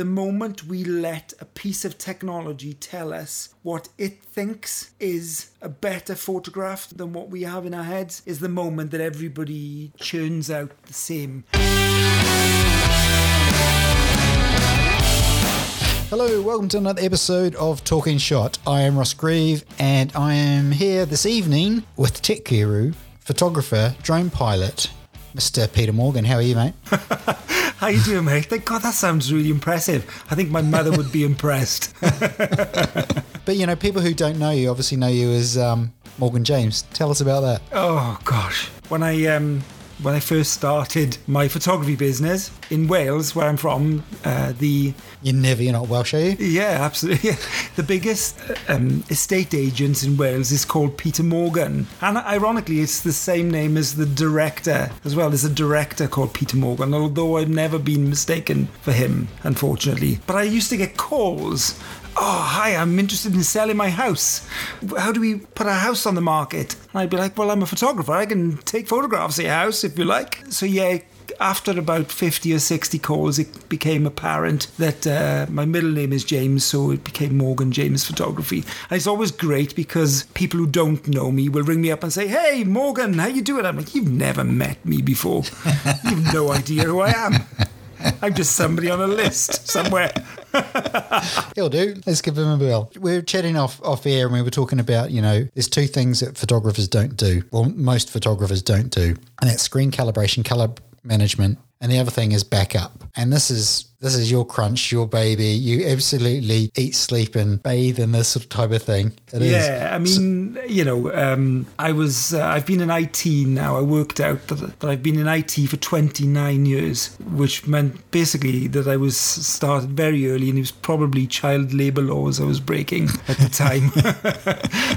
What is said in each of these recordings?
the moment we let a piece of technology tell us what it thinks is a better photograph than what we have in our heads, is the moment that everybody churns out the same. Hello, welcome to another episode of Talking Shot. I am Ross Grieve, and I am here this evening with tech guru, photographer, drone pilot, Mr. Peter Morgan. How are you, mate? How you doing, mate? Thank God, that sounds really impressive. I think my mother would be impressed. but you know, people who don't know you obviously know you as um, Morgan James. Tell us about that. Oh gosh, when I um, when I first started my photography business in Wales, where I'm from, uh, the you're never you're not Welsh, are you? Yeah, absolutely. The biggest um, estate agent in Wales is called Peter Morgan, and ironically, it's the same name as the director as well. There's a director called Peter Morgan, although I've never been mistaken for him, unfortunately. But I used to get calls oh, hi, I'm interested in selling my house. How do we put our house on the market? And I'd be like, well, I'm a photographer. I can take photographs of your house if you like. So, yeah, after about 50 or 60 calls, it became apparent that uh, my middle name is James, so it became Morgan James Photography. And it's always great because people who don't know me will ring me up and say, "Hey, Morgan, how you doing?" I'm like, "You've never met me before. You've no idea who I am." I'm just somebody on a list somewhere. He'll do. Let's give him a bell. We are chatting off off air and we were talking about, you know, there's two things that photographers don't do. Well, most photographers don't do. And that's screen calibration, color management, and the other thing is backup. And this is this is your crunch, your baby. You absolutely eat, sleep, and bathe in this sort of type of thing. It yeah, is. I mean, you know, um, I was uh, I've been in IT now. I worked out that, that I've been in IT for 29 years, which meant basically that I was started very early, and it was probably child labour laws I was breaking at the time.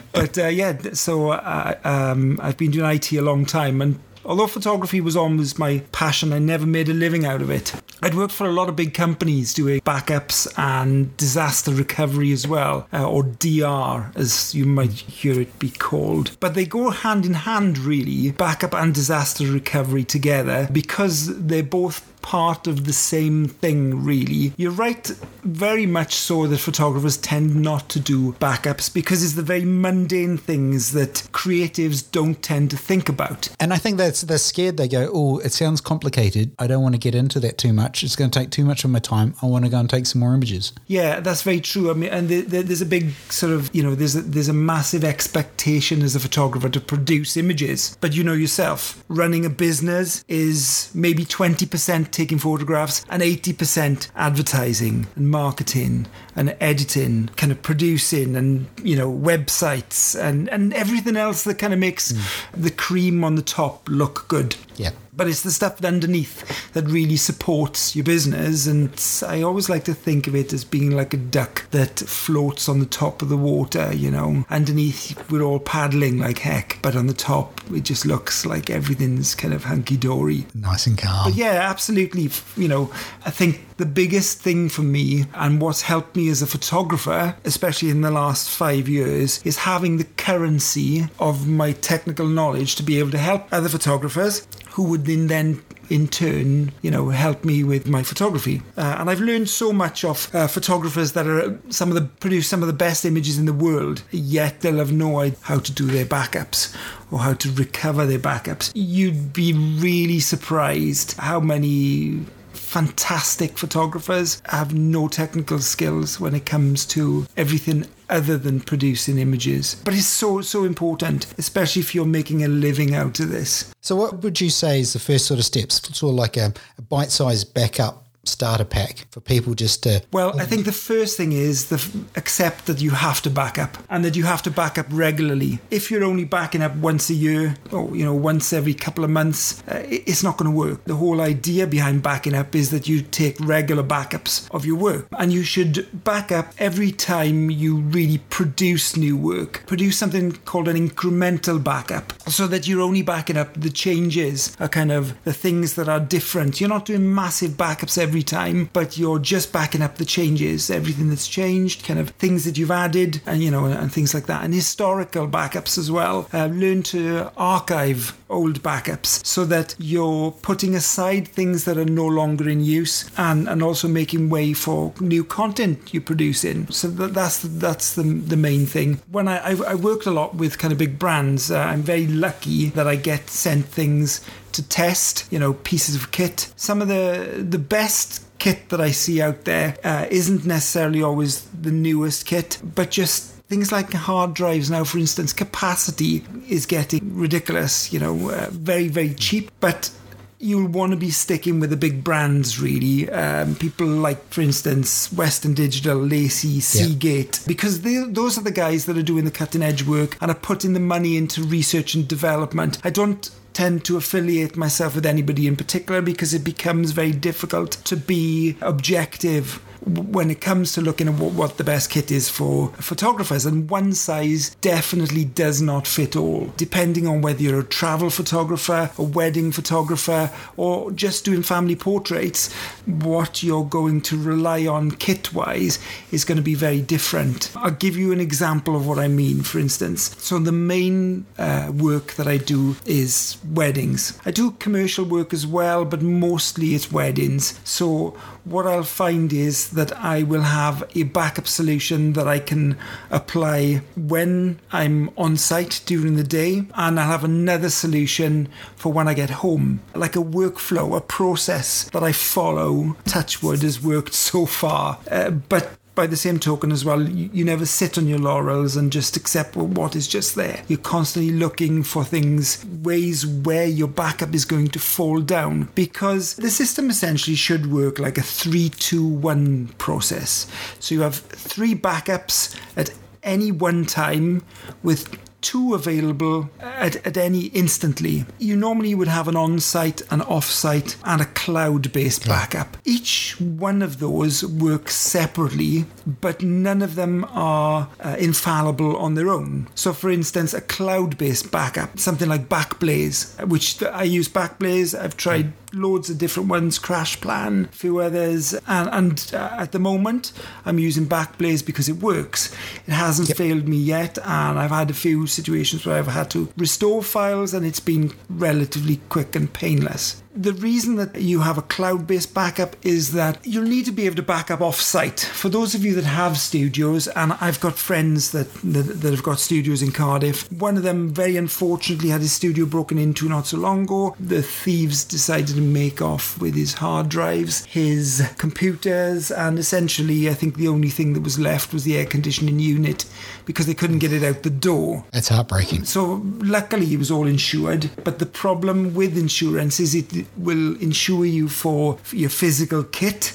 but uh, yeah, so uh, um, I've been doing IT a long time, and Although photography was always my passion, I never made a living out of it. I'd worked for a lot of big companies doing backups and disaster recovery as well, uh, or DR as you might hear it be called. But they go hand in hand, really, backup and disaster recovery together, because they're both part of the same thing, really. You're right, very much so that photographers tend not to do backups because it's the very mundane things that creatives don't tend to think about. And I think that's they're scared. They go, "Oh, it sounds complicated. I don't want to get into that too much. It's going to take too much of my time. I want to go and take some more images." Yeah, that's very true. I mean, and the, the, there's a big sort of you know there's a, there's a massive expectation as a photographer to produce images, but you know yourself, running a business is maybe twenty percent taking photographs and 80% advertising and marketing and editing, kind of producing and, you know, websites and, and everything else that kind of makes mm. the cream on the top look good. Yeah but it's the stuff underneath that really supports your business. And I always like to think of it as being like a duck that floats on the top of the water, you know. Underneath, we're all paddling like heck, but on the top, it just looks like everything's kind of hunky dory. Nice and calm. But yeah, absolutely. You know, I think the biggest thing for me and what's helped me as a photographer, especially in the last five years, is having the currency of my technical knowledge to be able to help other photographers who would then in turn, you know, help me with my photography. Uh, and I've learned so much of uh, photographers that are some of the produce some of the best images in the world, yet they'll have no idea how to do their backups or how to recover their backups. You'd be really surprised how many fantastic photographers have no technical skills when it comes to everything other than producing images. But it's so, so important, especially if you're making a living out of this. So, what would you say is the first sort of steps, sort of like a, a bite sized backup starter pack for people just to well i think the first thing is the accept that you have to back up and that you have to back up regularly. If you're only backing up once a year or you know once every couple of months uh, it's not going to work. The whole idea behind backing up is that you take regular backups of your work and you should back up every time you really produce new work. Produce something called an incremental backup so that you're only backing up the changes are kind of the things that are different. You're not doing massive backups every every time, but you're just backing up the changes, everything that's changed, kind of things that you've added, and you know, and, things like that, and historical backups as well. Uh, learn to archive old backups so that you're putting aside things that are no longer in use and, and also making way for new content you produce in. So that, that's that's the, the main thing. When I, I, I worked a lot with kind of big brands, uh, I'm very lucky that I get sent things to test, you know, pieces of kit. Some of the the best kit that I see out there uh, not necessarily always the newest kit, but just things like hard drives now, for instance, capacity is getting ridiculous, you know, uh, very, very cheap. But you'll want to be sticking with the big brands, really. Um, people like, for instance, Western Digital, LaCie, Seagate, yeah. because those are the guys that are doing the cutting edge work and are putting the money into research and development. I don't tend to affiliate myself with anybody in particular because it becomes very difficult to be objective when it comes to looking at what, the best kit is for photographers. And one size definitely does not fit all, depending on whether you're a travel photographer, a wedding photographer, or just doing family portraits. What you're going to rely on kit wise is going to be very different. I'll give you an example of what I mean, for instance. So, the main uh, work that I do is weddings. I do commercial work as well, but mostly it's weddings. So, what I'll find is that I will have a backup solution that I can apply when I'm on site during the day, and I'll have another solution for when I get home, like a workflow, a process that I follow. Touchwood has worked so far, uh, but by the same token as well, you, you, never sit on your laurels and just accept what is just there. You're constantly looking for things, ways where your backup is going to fall down because the system essentially should work like a 3 2 1 process. So you have three backups at any one time with two available at, at any instantly. You normally would have an on site, an off site, and a cloud based backup. Each one of those works separately, but none of them are uh, infallible on their own. So, for instance, a cloud based backup, something like Backblaze, which I use Backblaze, I've tried loads of different ones, CrashPlan, a few others. And, and uh, at the moment, I'm using Backblaze because it works. It hasn't yep. failed me yet, and I've had a few situations where I've had to restore files, and it's been relatively quick and painless. The reason that you have a cloud based backup is that you'll need to be able to back up off site. For those of you that have studios, and I've got friends that, that, that, have got studios in Cardiff, one of them very unfortunately had his studio broken into not so long ago. The thieves decided to make off with his hard drives, his computers, and essentially, I think the only thing that was left was the air conditioning unit because they couldn't get it out the door. It's heartbreaking. So, luckily, he was all insured. But the problem with insurance is it will insure you for your physical kit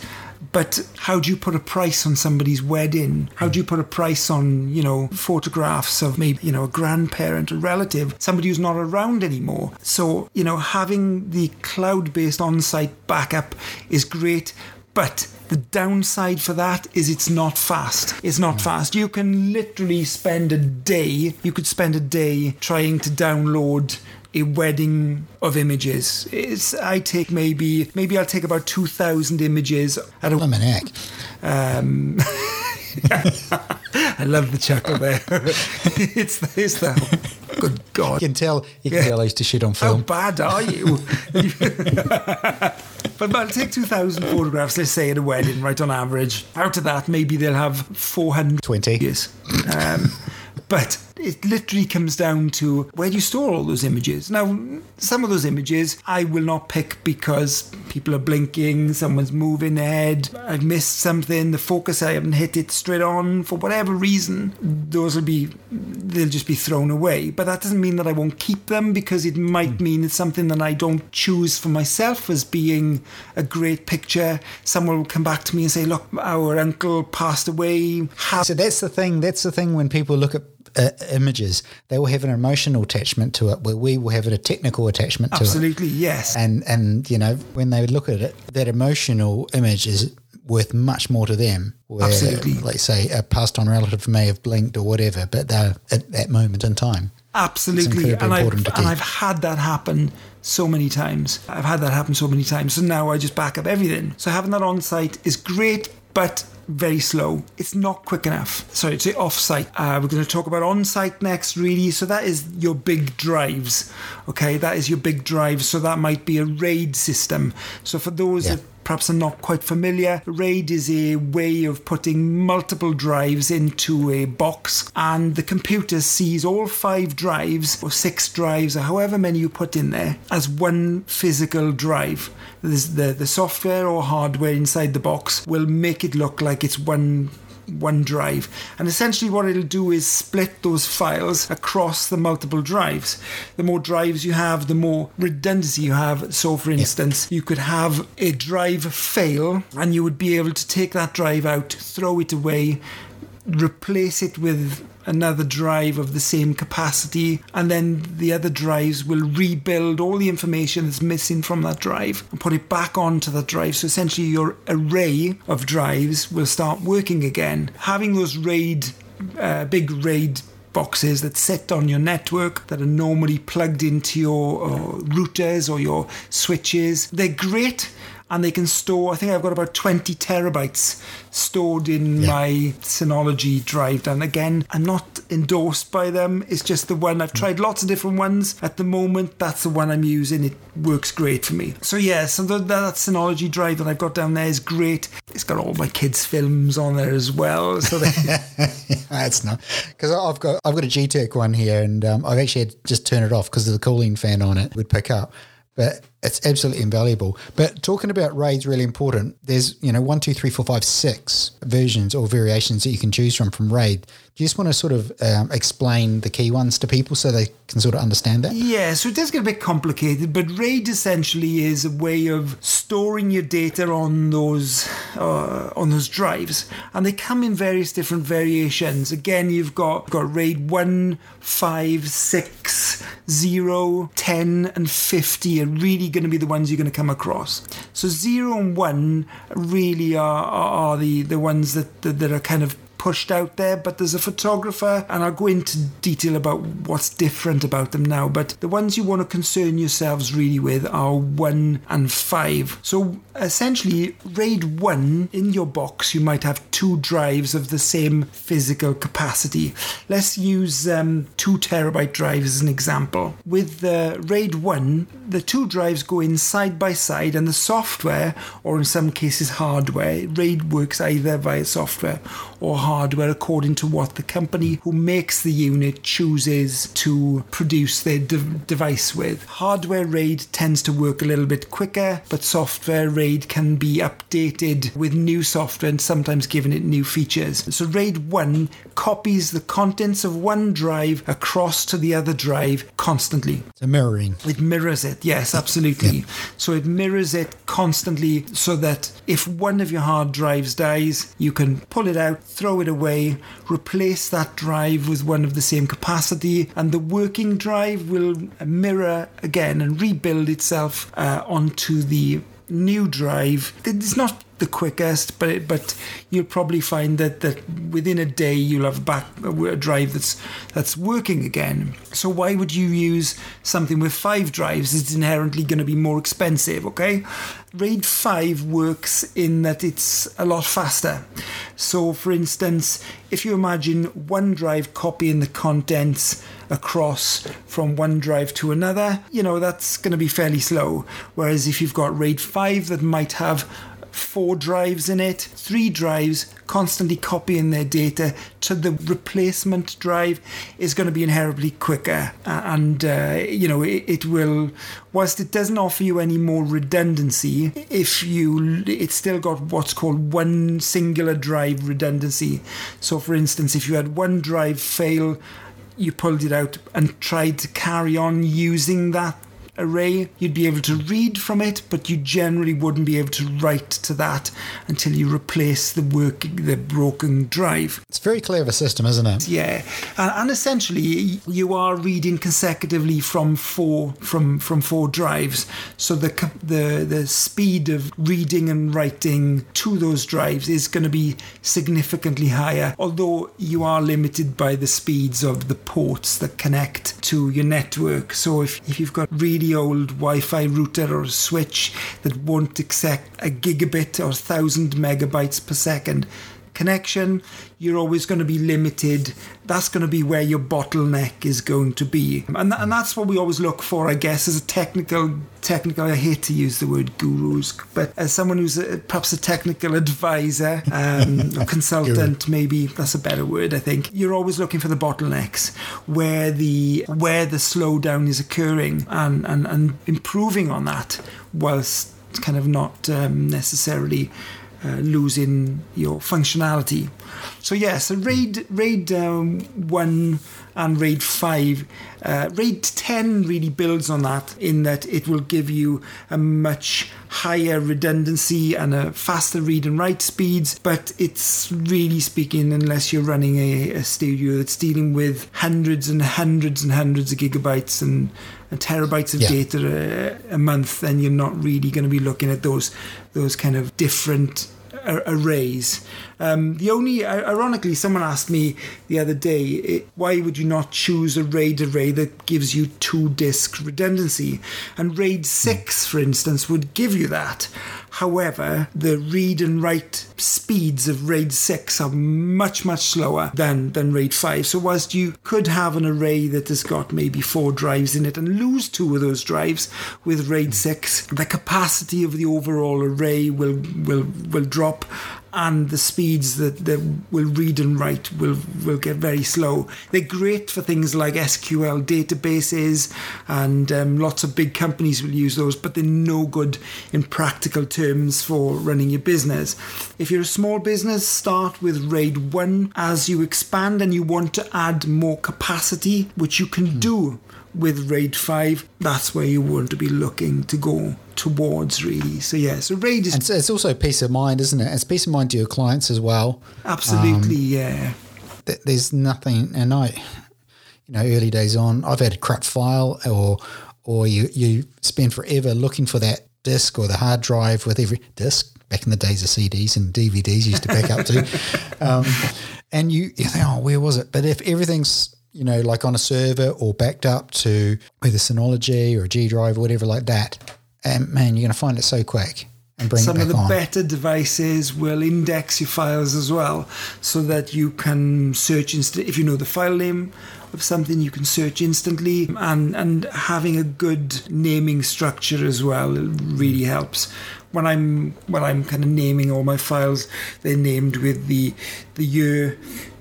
but how do you put a price on somebody's wedding? How do you put a price on, you know, photographs of maybe, you know, a grandparent, a relative, somebody who's not around anymore? So, you know, having the cloud based on site backup is great, but the downside for that is it's not fast. It's not mm. fast. You can literally spend a day, you could spend a day trying to download a wedding of images. It's, I take maybe maybe I'll take about two thousand images at a almanac. Um, I love the chuckle there. it's the, it's the good God. You can tell you can yeah. tell I used to shoot on film. How bad are you? but, but I'll take two thousand photographs. Let's say at a wedding, right on average. Out of that, maybe they'll have four hundred twenty. Yes. Um, but it literally comes down to where do you store all those images? Now, some of those images I will not pick because people are blinking, someone's moving ahead, I've missed something, the focus I haven't hit it straight on for whatever reason. Those will be, they'll just be thrown away. But that doesn't mean that I won't keep them because it might mm. mean it's something that I don't choose for myself as being a great picture. Someone will come back to me and say, look, our uncle passed away. How- so that's the thing, that's the thing when people look at uh, images, they will have an emotional attachment to it, where we will have a technical attachment to Absolutely, it. Absolutely, yes. And and you know when they look at it, that emotional image is worth much more to them. Where, Absolutely. Let's say a passed on relative may have blinked or whatever, but they're at that moment in time. Absolutely, and I've, and. I've had that happen so many times. I've had that happen so many times. So now I just back up everything. So having that on site is great, but very slow. It's not quick enough. Sorry, to off site. Uh, we're going to talk about on site next, really. So that is your big drives. Okay, that is your big drives. So that might be a RAID system. So for those Yeah. that perhaps are not quite familiar, RAID is a way of putting multiple drives into a box, and the computer sees all five drives, or six drives, or however many you put in there, as one physical drive. The, the software or hardware inside the box will make it look like it's one one drive. And essentially, what it'll do is split those files across the multiple drives. The more drives you have, the more redundancy you have. So, for instance, you could have a drive fail, and you would be able to take that drive out, throw it away, replace it with another drive of the same capacity, and then the other drives will rebuild all the information that's missing from that drive and put it back onto that drive. So essentially, your array of drives will start working again. Having those RAID, uh, big RAID boxes that sit on your network that are normally plugged into your uh, routers or your switches, they're great and they can store. I think I've got about 20 terabytes stored in my Synology drive. And again, I'm not endorsed by them. It's just the one I've tried lots of different ones. At the moment, that's the one I'm using. It works great for me. So yeah, so the, that Synology drive that I've got down there is great. It's got all my kids' films on there as well. So they, That's not because I've got I've got a G-Tech one here, and um, I've actually had to just turn it off because of the cooling fan on it would pick up. But it's absolutely invaluable. But talking about RAID's really important. There's you know one, two, three, four, five, six versions or variations that you can choose from from RAID. You just want to sort of um, explain the key ones to people so they can sort of understand that? Yeah, so it does get a bit complicated, but RAID essentially is a way of storing your data on those uh, on those drives, and they come in various different variations. Again, you've got got RAID 1, 5, 6, 0, 10, and 50 are really going to be the ones you're going to come across. So 0 and 1 really are, are, are the, the ones that, that, that are kind of pushed out there, but there's a photographer, and I'll go into detail about what's different about them now. But the ones you want to concern yourselves really with are one and five. So essentially, RAID 1 in your box, you might have two drives of the same physical capacity. Let's use um, two terabyte drives as an example. With the RAID 1, the two drives go in side by side, and the software, or in some cases hardware, RAID works either via software or hardware according to what the company who makes the unit chooses to produce their de- device with. Hardware RAID tends to work a little bit quicker, but software RAID can be updated with new software and sometimes given it new features. So RAID 1 copies the contents of one drive across to the other drive constantly. So mirroring. It mirrors it, yes, absolutely. So it mirrors it constantly so that if one of your hard drives dies, you can pull it out, throw it away, replace that drive with one of the same capacity, and the working drive will mirror again and rebuild itself uh, onto the new drive. It's not the quickest, but it, but you'll probably find that that within a day you'll have back a drive that's that's working again. So why would you use something with five drives? It's inherently going to be more expensive. Okay, RAID five works in that it's a lot faster. So for instance, if you imagine one drive copying the contents across from one drive to another, you know that's going to be fairly slow. Whereas if you've got RAID five that might have four drives in it, three drives constantly copying their data to the replacement drive is going to be inherently quicker. And, uh, you know, it, it, will, whilst it doesn't offer you any more redundancy, if you, it's still got what's called one singular drive redundancy. So, for instance, if you had one drive fail, you pulled it out and tried to carry on using that array. You'd be able to read from it, but you generally wouldn't be able to write to that until you replace the work the broken drive. It's very clever system, isn't it? Yeah, and, and essentially you are reading consecutively from four from from four drives. So the the the speed of reading and writing to those drives is going to be significantly higher. Although you are limited by the speeds of the ports that connect to your network. So if, if you've got really old Wi-Fi router or switch that won't accept a gigabit or thousand megabytes per second connection, you're always going to be limited. That's going to be where your bottleneck is going to be, and and that's what we always look for, I guess, as a technical technical. I hate to use the word gurus, but as someone who's a, perhaps a technical advisor, um, or consultant, maybe that's a better word. I think you're always looking for the bottlenecks where the where the slowdown is occurring, and and and improving on that whilst kind of not um, necessarily uh, losing your functionality. So yes, RAID RAID um, one and RAID five, uh, RAID ten really builds on that in that it will give you a much higher redundancy and a faster read and write speeds. But it's really speaking, unless you're running a, a studio that's dealing with hundreds and hundreds and hundreds of gigabytes and terabytes of yeah. data a, a, month, then you're not really going to be looking at those those kind of different arrays. Um, the only, ironically, someone asked me the other day, why would you not choose a RAID array that gives you two disk redundancy? And RAID 6, for instance, would give you that. However, the read and write speeds of RAID 6 are much, much slower than, than RAID 5. So, whilst you could have an array that has got maybe four drives in it and lose two of those drives with RAID 6, the capacity of the overall array will, will, will drop and the speeds that, that will read and write will will get very slow. They're great for things like SQL databases, and um, lots of big companies will use those, but they're no good in practical terms for running your business. If you're a small business, start with RAID 1. As you expand and you want to add more capacity, which you can mm. do with RAID 5, that's where you want to be looking to go towards really. So yeah so RAID is and it's also peace of mind isn't it? It's peace of mind to your clients as well. Absolutely um, yeah. th- there's nothing and I you know early days on I've had a crap file or or you you spend forever looking for that disk or the hard drive with every disk back in the days of CDs and DVDs used to back up to. Um, and you, you think oh where was it? But if everything's you know, like on a server or backed up to either Synology or a G drive or whatever like that, and man, you're going to find it so quick. And bring. Some of the on. better devices will index your files as well, so that you can search inst- if you know the file name of something you can search instantly and and having a good naming structure as well really helps when I'm when I'm kind of naming all my files they're named with the the year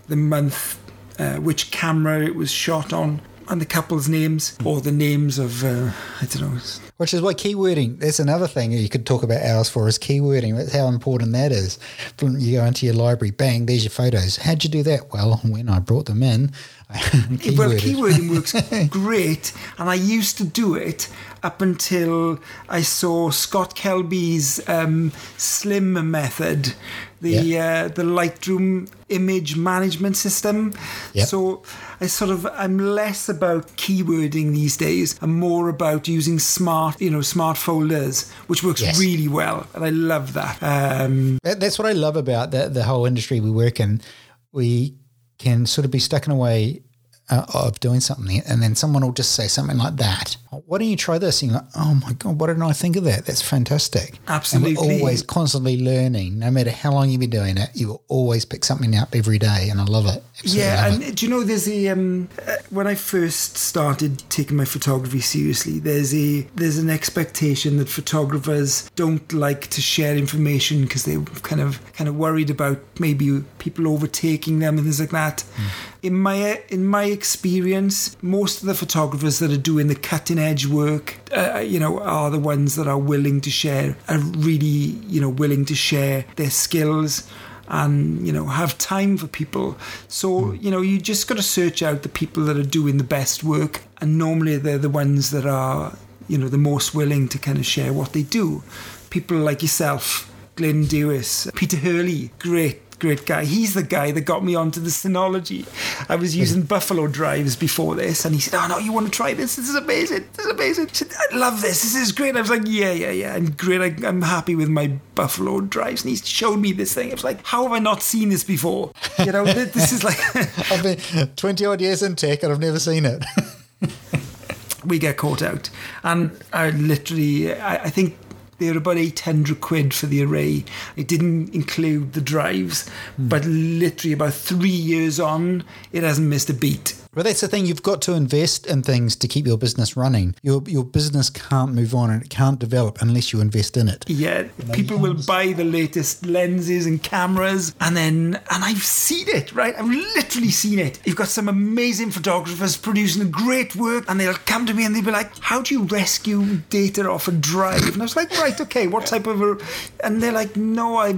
the month uh, which camera it was shot on and the couple's names or the names of uh, I don't know. Which is why keywording. That's another thing you could talk about hours for is keywording. That's how important that is. When you go into your library, bang, there's your photos. How'd you do that? Well, when I brought them in, keyworded. well, keywording works great, and I used to do it up until I saw Scott Kelby's um, Slim method, the yeah. uh, the Lightroom image management system. So I sort of I'm less about keywording these days. I'm more about using smart, you know, smart folders, which works yes. really well, and I love that. Um, That's what I love about the the whole industry we work in. We can sort of be stuck in a way uh, of doing something, and then someone will just say something like that. Why don't you try this? And you're like, oh my god, why didn't I think of that? That's fantastic. Absolutely, and we're always constantly learning. No matter how long you've been doing it, you will always pick something up every day, and I love it. Absolutely yeah, love and it. do you know there's a um, uh, when I first started taking my photography seriously, there's a there's an expectation that photographers don't like to share information because they're kind of kind of worried about maybe people overtaking them and things like that. Mm. In my in my experience, most of the photographers that are doing the cutting edge work, uh, you know, are the ones that are willing to share, are really, you know, willing to share their skills and you know have time for people so mm. you know you just got to search out the people that are doing the best work and normally they're the ones that are you know, the most willing to kind of share what they do. People like yourself, Glyn Dewis, Peter Hurley, great great guy. He's the guy that got me onto the Synology. I was hmm. using Buffalo drives before this, and he said, "Oh no, you want to try this? This is amazing. This is amazing." He said, "I love this. This is great." I was like, "Yeah, yeah, yeah. I'm great. I, I'm happy with my Buffalo drives." And he showed me this thing. I was like, "How have I not seen this before?" You know, this is like I've been 20 odd years in tech and I've never seen it. we get caught out, and I literally, I, I think. They're about 800 quid for the array. It didn't include the drives, hmm. but literally about three years on, it hasn't missed a beat. But that's the thing, you've got to invest in things to keep your business running. Your your business can't move on and it can't develop unless you invest in it. Yeah, people will buy the latest lenses and cameras, and then, and I've seen it, right? I've literally seen it. You've got some amazing photographers producing great work, and they'll come to me and they'll be like, "How do you rescue data off a drive?" And I was like, "Right, okay, what type of a?" And they're like, "No, I."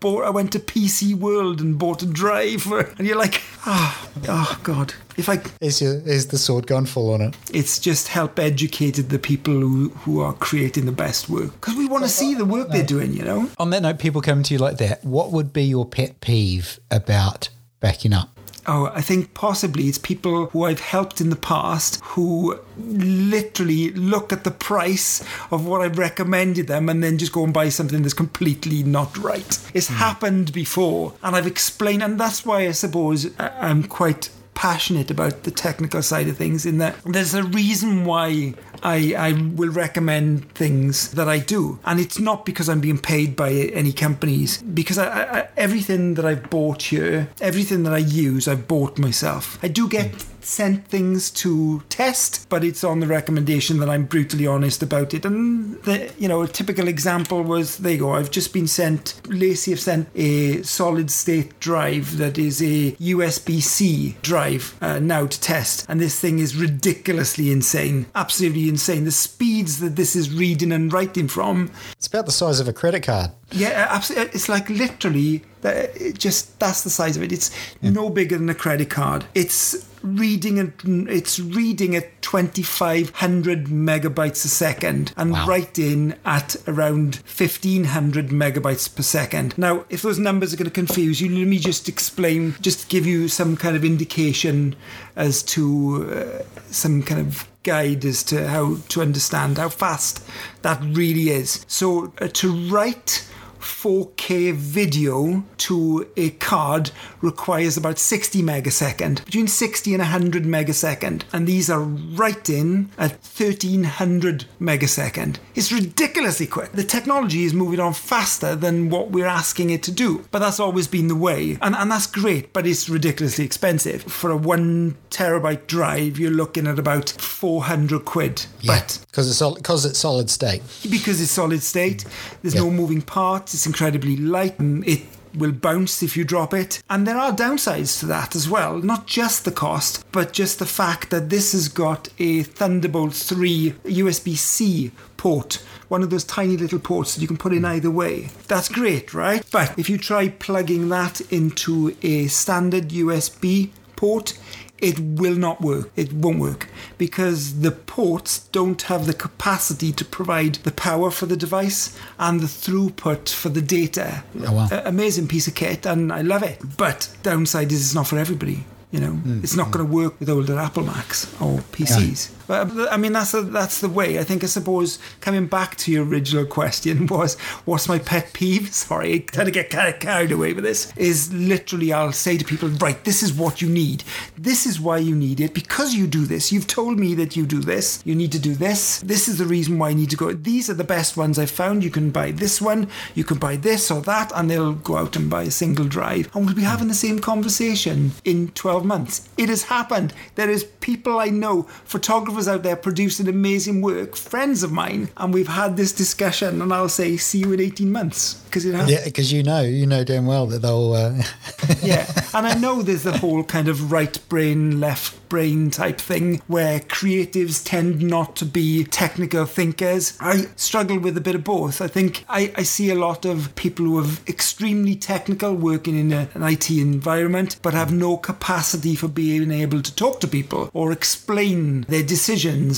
Bought, I went to PC World and bought a driver, and you're like, oh, oh God! If I Is, your, is the sword gone full on it? it's just help educated the people who, who are creating the best work because we want to see the work they're doing you know On that note, people come to you like that. What would be your pet peeve about backing up? Oh i think possibly it's people who i've helped in the past who literally look at the price of what i've recommended them and then just go and buy something that's completely not right. It's hmm. happened before and i've explained and that's why i suppose I- i'm quite passionate about the technical side of things in that there's a reason why I, I will recommend things that I do. And it's not because I'm being paid by any companies, because I, I, everything that I've bought here, everything that I use, I've bought myself. I do get sent things to test, but it's on the recommendation that I'm brutally honest about it. And the, you know, a typical example was there you go. I've just been sent. LaCie have sent a solid state drive that is a USB C drive uh, now to test, and this thing is ridiculously insane, absolutely insane. The speeds that this is reading and writing from, It's about the size of a credit card. yeah, uh, absolutely. Uh, it's like literally that. Uh, it just that's the size of it. It's no bigger than a credit card. It's reading at it's reading at 2500 megabytes a second and Wow. writing at around 1500 megabytes per second now if those numbers are going to confuse you let me just explain just give you some kind of indication as to uh, some kind of guide as to how to understand how fast that really is. So uh, to write 4K video to a card requires about 60 megasecond, between 60 and 100 megasecond. And these are writing at 1300 megasecond. It's ridiculously quick. The technology is moving on faster than what we're asking it to do. But that's always been the way. And, and that's great, but it's ridiculously expensive. For a one terabyte drive, you're looking at about 400 quid. But because it's because it's solid state. because it's solid state. There's Yeah. no moving parts. It's incredibly light. and It will bounce if you drop it. And there are downsides to that as well. Not just the cost, but just the fact that this has got a Thunderbolt 3 USB C port. One of those tiny little ports that you can put in either way. That's great, right? But if you try plugging that into a standard USB port, it will not work. It won't work because the ports don't have the capacity to provide the power for the device and the throughput for the data. Oh, wow. A- amazing piece of kit, and I love it. But downside is it's not for everybody. You know, hmm. it's not going to work with older Apple Macs or PCs. But I mean, that's that's the way. I think. I suppose coming back to your original question was, what's my pet peeve? Sorry, I to get kind of carried away with this. Is literally, I'll say to people, right, this is what you need. This is why you need it because you do this. You've told me that you do this. You need to do this. This is the reason why I need to go. These are the best ones I've found. You can buy this one. You can buy this or that, and they'll go out and buy a single drive, and we'll be having the same conversation in 12 months. It has happened. There is people I know, photographers out there producing amazing work, friends of mine, and we've had this discussion, and I'll say, see you in 18 months because it has Yeah, because you know, you know damn well that they'll. Uh, yeah, and I know there's the whole kind of right brain, left brain type thing where creatives tend not to be technical thinkers. I struggle with a bit of both. I think I, I see a lot of people who are extremely technical working in a, an IT environment but have no capacity for being able to talk to people or explain their decisions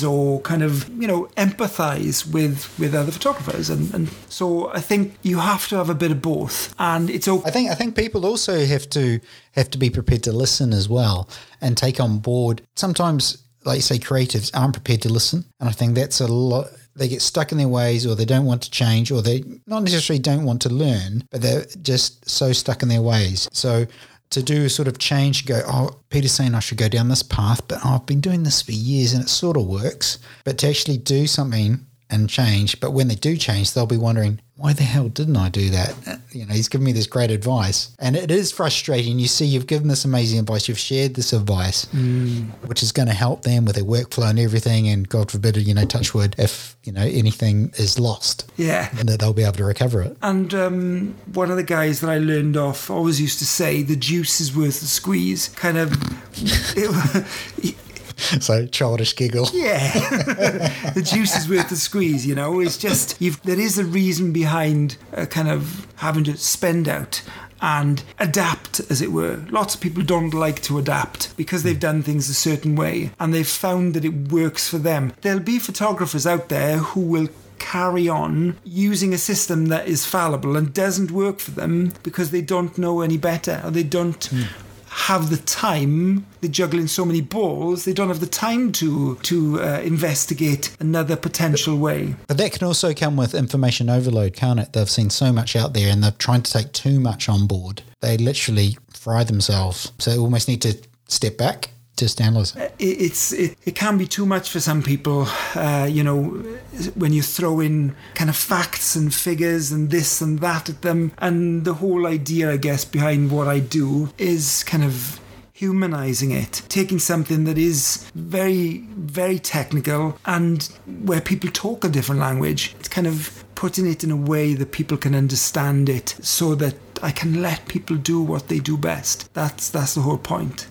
or kind of you know empathize with with other photographers and, and so I think you have to have a bit of both and it's okay I think I think people also have to have to be prepared to listen as well and take on board. Sometimes, like you say, creatives aren't prepared to listen, and I think that's a lot. They get stuck in their ways, or they don't want to change, or they not necessarily don't want to learn, but they're just so stuck in their ways. So to do a sort of change, go, oh, Peter's saying I should go down this path, but oh, I've been doing this for years and it sort of works. But to actually do something and change, but when they do change, they'll be wondering, why the hell didn't I do that? Uh, You know, he's given me this great advice. And it is frustrating. You see, you've given this amazing advice, you've shared this advice, which is going to help them with their workflow and everything. And God forbid, you know, touch wood, if, you know, anything is lost, yeah and that they'll be able to recover it. And um, one of the guys that I learned off always used to say, "The juice is worth the squeeze." Kind of, it, So, childish giggle. yeah, the juice is worth the squeeze. You know, it's just you've, there is a reason behind uh, kind of having to spend out and adapt, as it were. Lots of people don't like to adapt because they've done things a certain way and they've found that it works for them. There'll be photographers out there who will carry on using a system that is fallible and doesn't work for them because they don't know any better or they don't have the time they're juggling so many balls they don't have the time to to uh, investigate another potential way But that can also come with information overload, can't it? They've seen so much out there and they're trying to take too much on board. They literally fry themselves. So they almost need to step back, just it. it, it's it, it can be too much for some people. Uh, you know when you throw in kind of facts and figures and this and that at them. And the whole idea i guess behind what i do is kind of humanizing it. Taking something that is very very technical and where people talk a different language. It's kind of putting it in a way that people can understand it so that i can let people do what they do best. That's that's the whole point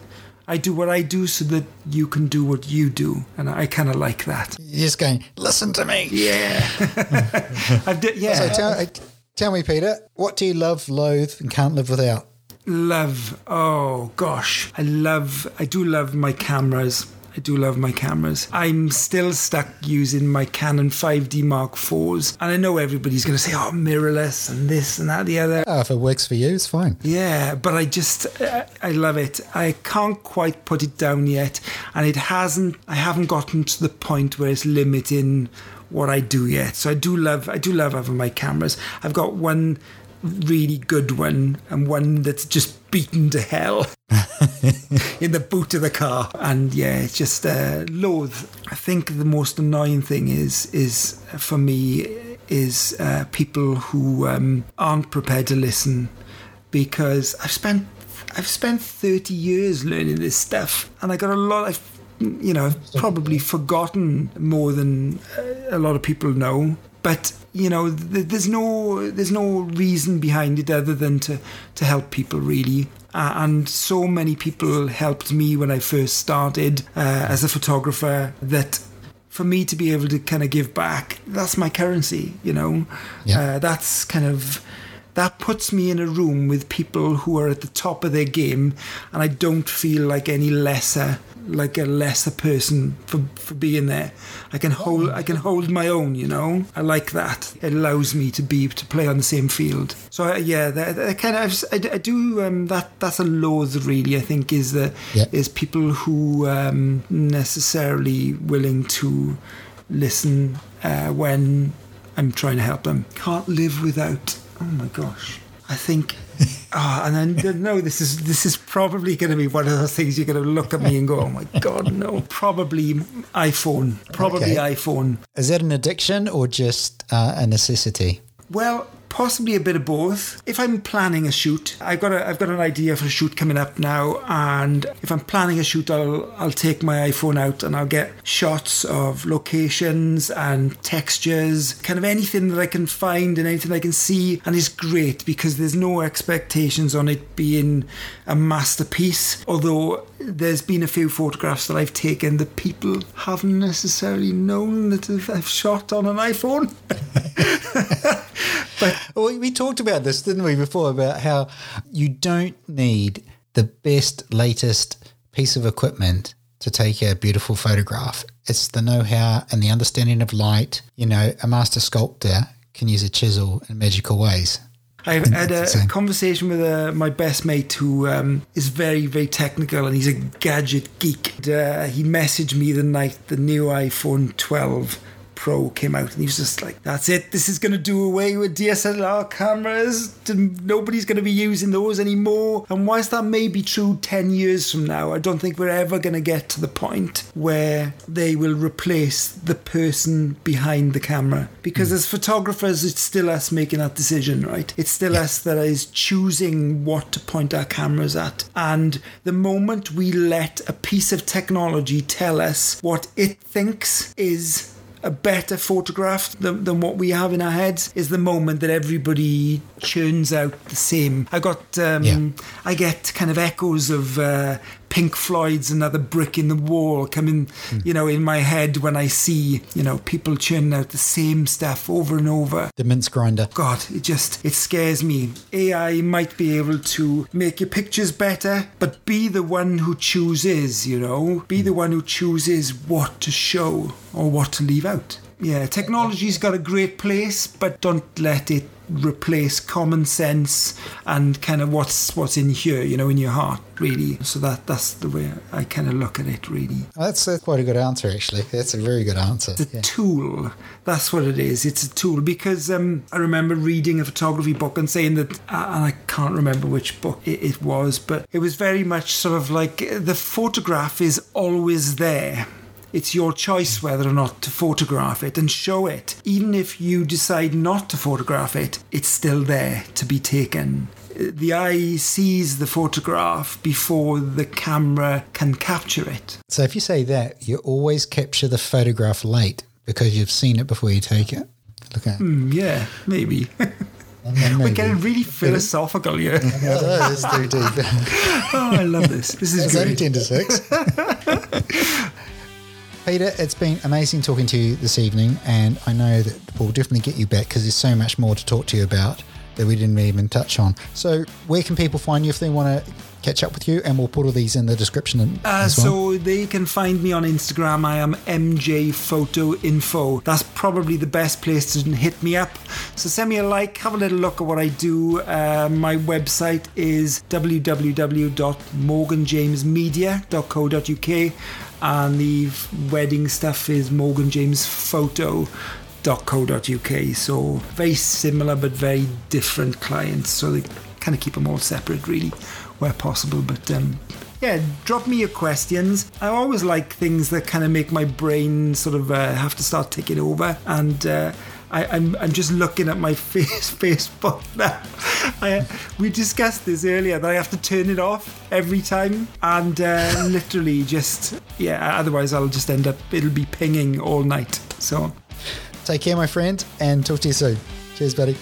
I do what I do so that you can do what you do, and I kind of like that. You're just going, listen to me. Yeah, I've d- yeah. So tell, tell me, Peter, what do you love, loathe, and can't live without? love. Oh gosh, I love. I do love my cameras. I do love my cameras. I'm still stuck using my Canon 5D Mark IVs, and I know everybody's going to say, "Oh, mirrorless and this and that, the other." Oh, if it works for you, it's fine. Yeah, but I just I, I love it. I can't quite put it down yet, and it hasn't. I haven't gotten to the point where it's limiting what I do yet. So I do love. I do love having my cameras. I've got one really good one and one that's just beaten to hell in the boot of the car. And yeah, it's just uh, loathe. I think the most annoying thing is is uh, for me is uh, people who um, aren't prepared to listen because I've spent I've spent 30 years learning this stuff and I got a lot I've you know I've probably forgotten more than uh, a lot of people know but you know th- there's no there's no reason behind it other than to to help people really uh, and so many people helped me when I first started uh, as a photographer that for me to be able to kind of give back that's my currency you know Yeah. uh, that's kind of that puts me in a room with people who are at the top of their game and I don't feel like any lesser like a lesser person for, for being there I can hold I can hold my own you know I like that it allows me to be to play on the same field so uh, yeah that, that kind of I, I do um, that that's a loathe really I think is the Yeah. is people who um, necessarily willing to listen uh, when I'm trying to help them. Can't live without. Oh my gosh. I think. Oh, and I no, this is this is probably going to be one of those things you're going to look at me and go, "Oh my god, no!" Probably iPhone, probably Okay. iPhone. Is that an addiction or just uh, a necessity? Well, possibly a bit of both. If I'm planning a shoot, I've got a, I've got an idea for a shoot coming up now, and if I'm planning a shoot, I'll I'll take my iPhone out and I'll get shots of locations and textures, kind of anything that I can find and anything I can see, and it's great because there's no expectations on it being a masterpiece. Although there's been a few photographs that I've taken that people haven't necessarily known that I've shot on an iPhone. We- we talked about this, didn't we, before, about how you don't need the best, latest piece of equipment to take a beautiful photograph. It's the know how and the understanding of light. You know, a master sculptor can use a chisel in magical ways. I've had a conversation with uh, my best mate who um, is very, very technical and he's a gadget geek. And, uh, he messaged me the night the new iPhone 12 Pro came out, and he was just like, "That's it. This is going to do away with DSLR cameras. Nobody's going to be using those anymore." And whilst that may be true ten years from now, I don't think we're ever going to get to the point where they will replace the person behind the camera. Because mm. as photographers, it's still us making that decision, right? It's still yeah. us that is choosing what to point our cameras at. And the moment we let a piece of technology tell us what it thinks is a better photograph than, than what we have in our heads is the moment that everybody churns out the same. I got, um, yeah. I get kind of echoes of uh, Pink Floyd's Another Brick in the Wall coming, mm. you know, in my head when I see, you know, people churning out the same stuff over and over. The mince grinder. God, it just, it scares me. AI might be able to make your pictures better, but be the one who chooses, you know, be mm. the one who chooses what to show or what to leave out. Yeah, technology's got a great place, but don't let it replace common sense and kind of what's what's in here, you know, in your heart, really. So that that's the way I kind of look at it, really. That's uh, quite a good answer, actually. That's a very good answer. It's a yeah. tool. That's what it is. It's a tool because um, I remember reading a photography book and saying that, uh, and I can't remember which book it, it was, but it was very much sort of like the photograph is always there it's your choice whether or not to photograph it and show it. Even if you decide not to photograph it, it's still there to be taken. The eye sees the photograph before the camera can capture it. So, if you say that, you always capture the photograph late because you've seen it before you take it. Look at mm, yeah, maybe. We're getting really philosophical here. yeah, it's too deep. oh, I love this. This is it's great. only 10 to 6. Peter, it's been amazing talking to you this evening, and I know that we'll definitely get you back because there's so much more to talk to you about that we didn't even touch on. So, where can people find you if they want to catch up with you? And we'll put all these in the description. Uh, well. So they can find me on Instagram. I am MJ Photo Info. That's probably the best place to hit me up. So send me a like, have a little look at what I do. Uh, my website is www.morganjamesmedia.co.uk and the wedding stuff is morganjamesphoto.co.uk. So very similar but very different clients. So they kind of keep them all separate, really, where possible. But um, yeah, drop me your questions. I always like things that kind of make my brain sort of uh, have to start ticking over and. Uh, I, am I'm, I'm just looking at my face Facebook now. I, we discussed this earlier that I have to turn it off every time, and uh, literally just yeah. Otherwise, I'll just end up. It'll be pinging all night. So, take care, my friend, and talk to you soon. Cheers, buddy.